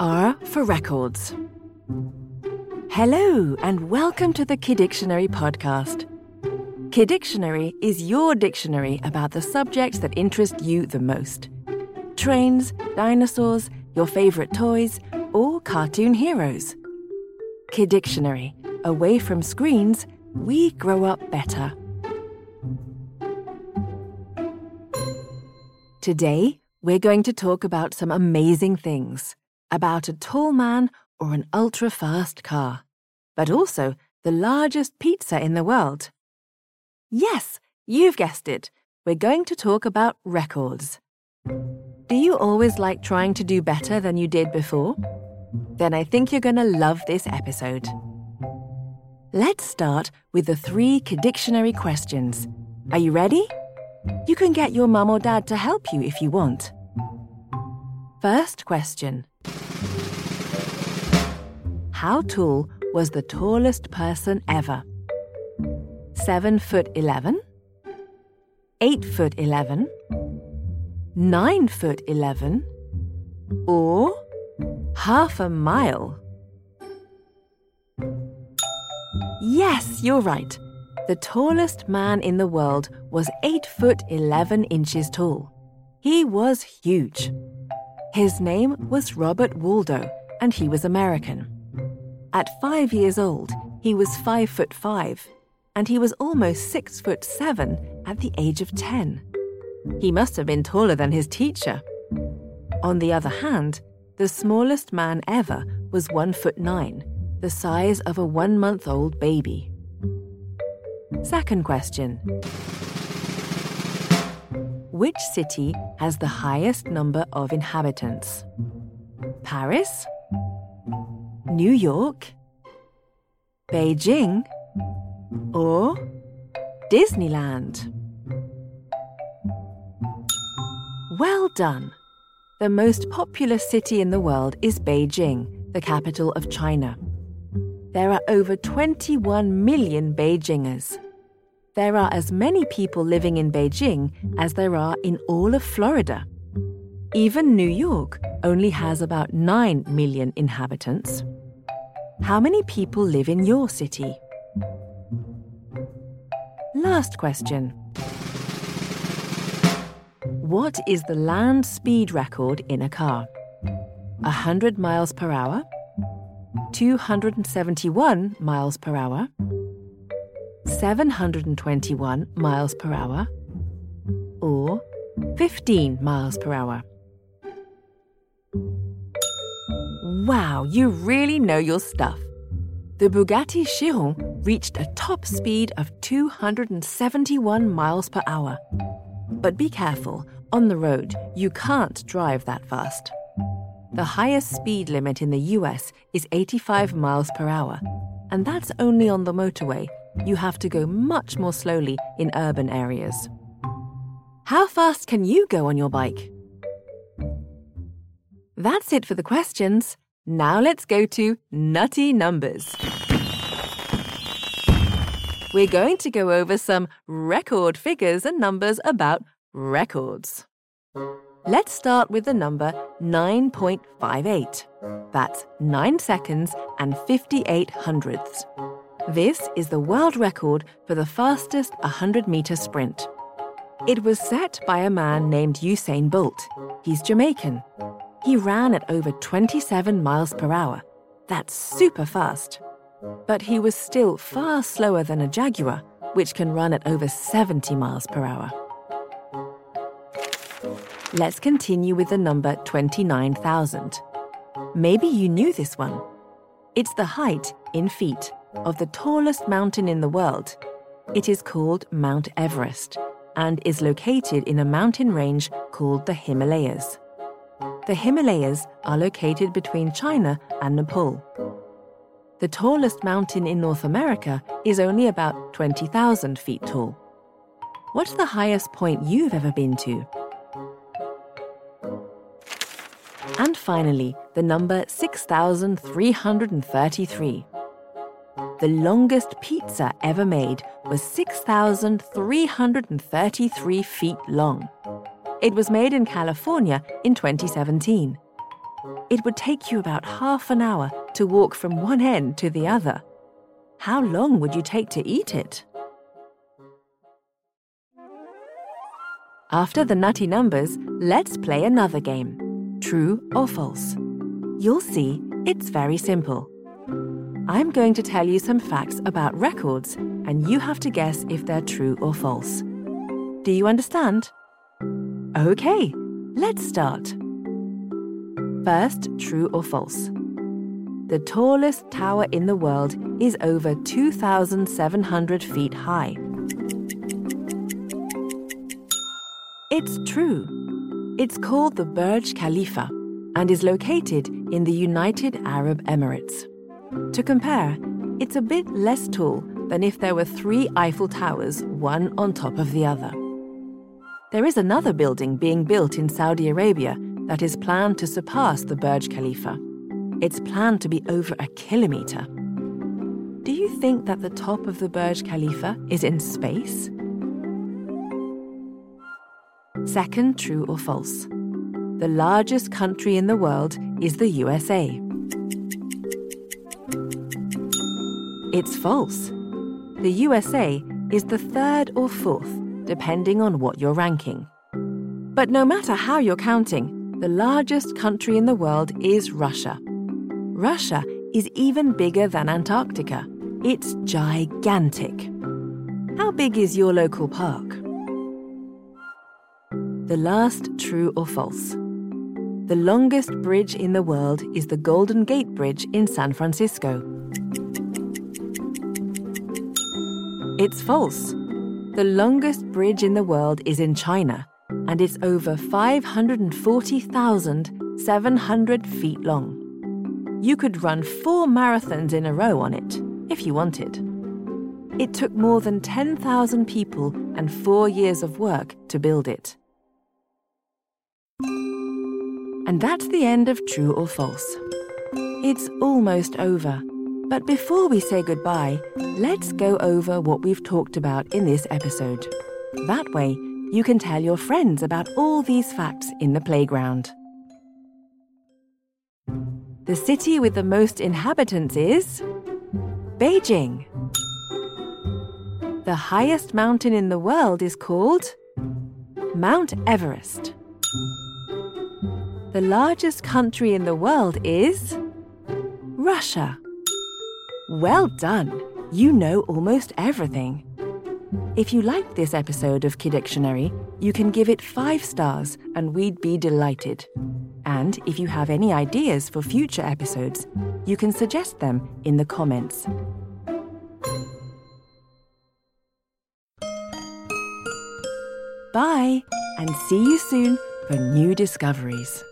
R for records. Hello, and welcome to the Kiddictionary podcast. Kiddictionary is your dictionary about the subjects that interest you the most trains, dinosaurs, your favorite toys, or cartoon heroes. Kiddictionary, away from screens, we grow up better. Today, we're going to talk about some amazing things about a tall man or an ultra fast car, but also the largest pizza in the world. Yes, you've guessed it. We're going to talk about records. Do you always like trying to do better than you did before? Then I think you're going to love this episode. Let's start with the three dictionary questions. Are you ready? You can get your mum or dad to help you if you want. First question How tall was the tallest person ever? 7 foot 11? 8 foot 11? 9 foot 11? Or half a mile? Yes, you're right. The tallest man in the world was 8 foot 11 inches tall. He was huge. His name was Robert Wadlow, and he was American. At five years old, he was 5 foot 5, and he was almost 6 foot 7 at the age of 10. He must have been taller than his teacher. On the other hand, the smallest man ever was 1 foot 9 the size of a one month old baby. Second question Which city has the highest number of inhabitants? Paris? New York? Beijing? Or Disneyland? Well done! The most populous city in the world is Beijing, the capital of China there are over 21 million Beijingers. There are as many people living in Beijing as there are in all of Florida. Even New York only has about 9 million inhabitants. How many people live in your city? Last question. What is the land speed record in a car? 100 miles per hour? 271 miles per hour, 721 miles per hour, or 15 miles per hour. Wow, you really know your stuff. The Bugatti Chiron reached a top speed of 271 miles per hour. But be careful, on the road, you can't drive that fast. The highest speed limit in the US is 85 miles per hour, and that's only on the motorway. You have to go much more slowly in urban areas. How fast can you go on your bike? That's it for the questions. Now let's go to nutty numbers. We're going to go over some record figures and numbers about records. Let's start with the number 9.58. That's 9 seconds and 58 hundredths. This is the world record for the fastest 100 meter sprint. It was set by a man named Usain Bolt. He's Jamaican. He ran at over 27 miles per hour. That's super fast. But he was still far slower than a Jaguar, which can run at over 70 miles per hour. Let's continue with the number 29,000. Maybe you knew this one. It's the height, in feet, of the tallest mountain in the world. It is called Mount Everest and is located in a mountain range called the Himalayas. The Himalayas are located between China and Nepal. The tallest mountain in North America is only about 20,000 feet tall. What's the highest point you've ever been to? And finally, the number 6,333. The longest pizza ever made was 6,333 feet long. It was made in California in 2017. It would take you about half an hour to walk from one end to the other. How long would you take to eat it? After the nutty numbers, let's play another game True or False. You'll see it's very simple. I'm going to tell you some facts about records, and you have to guess if they're true or false. Do you understand? Okay, let's start. First, true or false? The tallest tower in the world is over 2,700 feet high. It's true. It's called the Burj Khalifa and is located in the United Arab Emirates. To compare, it's a bit less tall than if there were three Eiffel Towers, one on top of the other. There is another building being built in Saudi Arabia that is planned to surpass the Burj Khalifa. It's planned to be over a kilometre. Do you think that the top of the Burj Khalifa is in space? Second, true or false? The largest country in the world is the USA. It's false. The USA is the third or fourth, depending on what you're ranking. But no matter how you're counting, the largest country in the world is Russia. Russia is even bigger than Antarctica. It's gigantic. How big is your local park? The last true or false. The longest bridge in the world is the Golden Gate Bridge in San Francisco. It's false. The longest bridge in the world is in China, and it's over 540,700 feet long. You could run four marathons in a row on it, if you wanted. It took more than 10,000 people and four years of work to build it. And that's the end of True or False. It's almost over. But before we say goodbye, let's go over what we've talked about in this episode. That way, you can tell your friends about all these facts in the playground. The city with the most inhabitants is Beijing. The highest mountain in the world is called Mount Everest. The largest country in the world is Russia. Well done! You know almost everything. If you liked this episode of Kidictionary, you can give it five stars and we'd be delighted. And if you have any ideas for future episodes, you can suggest them in the comments. Bye, and see you soon for new discoveries.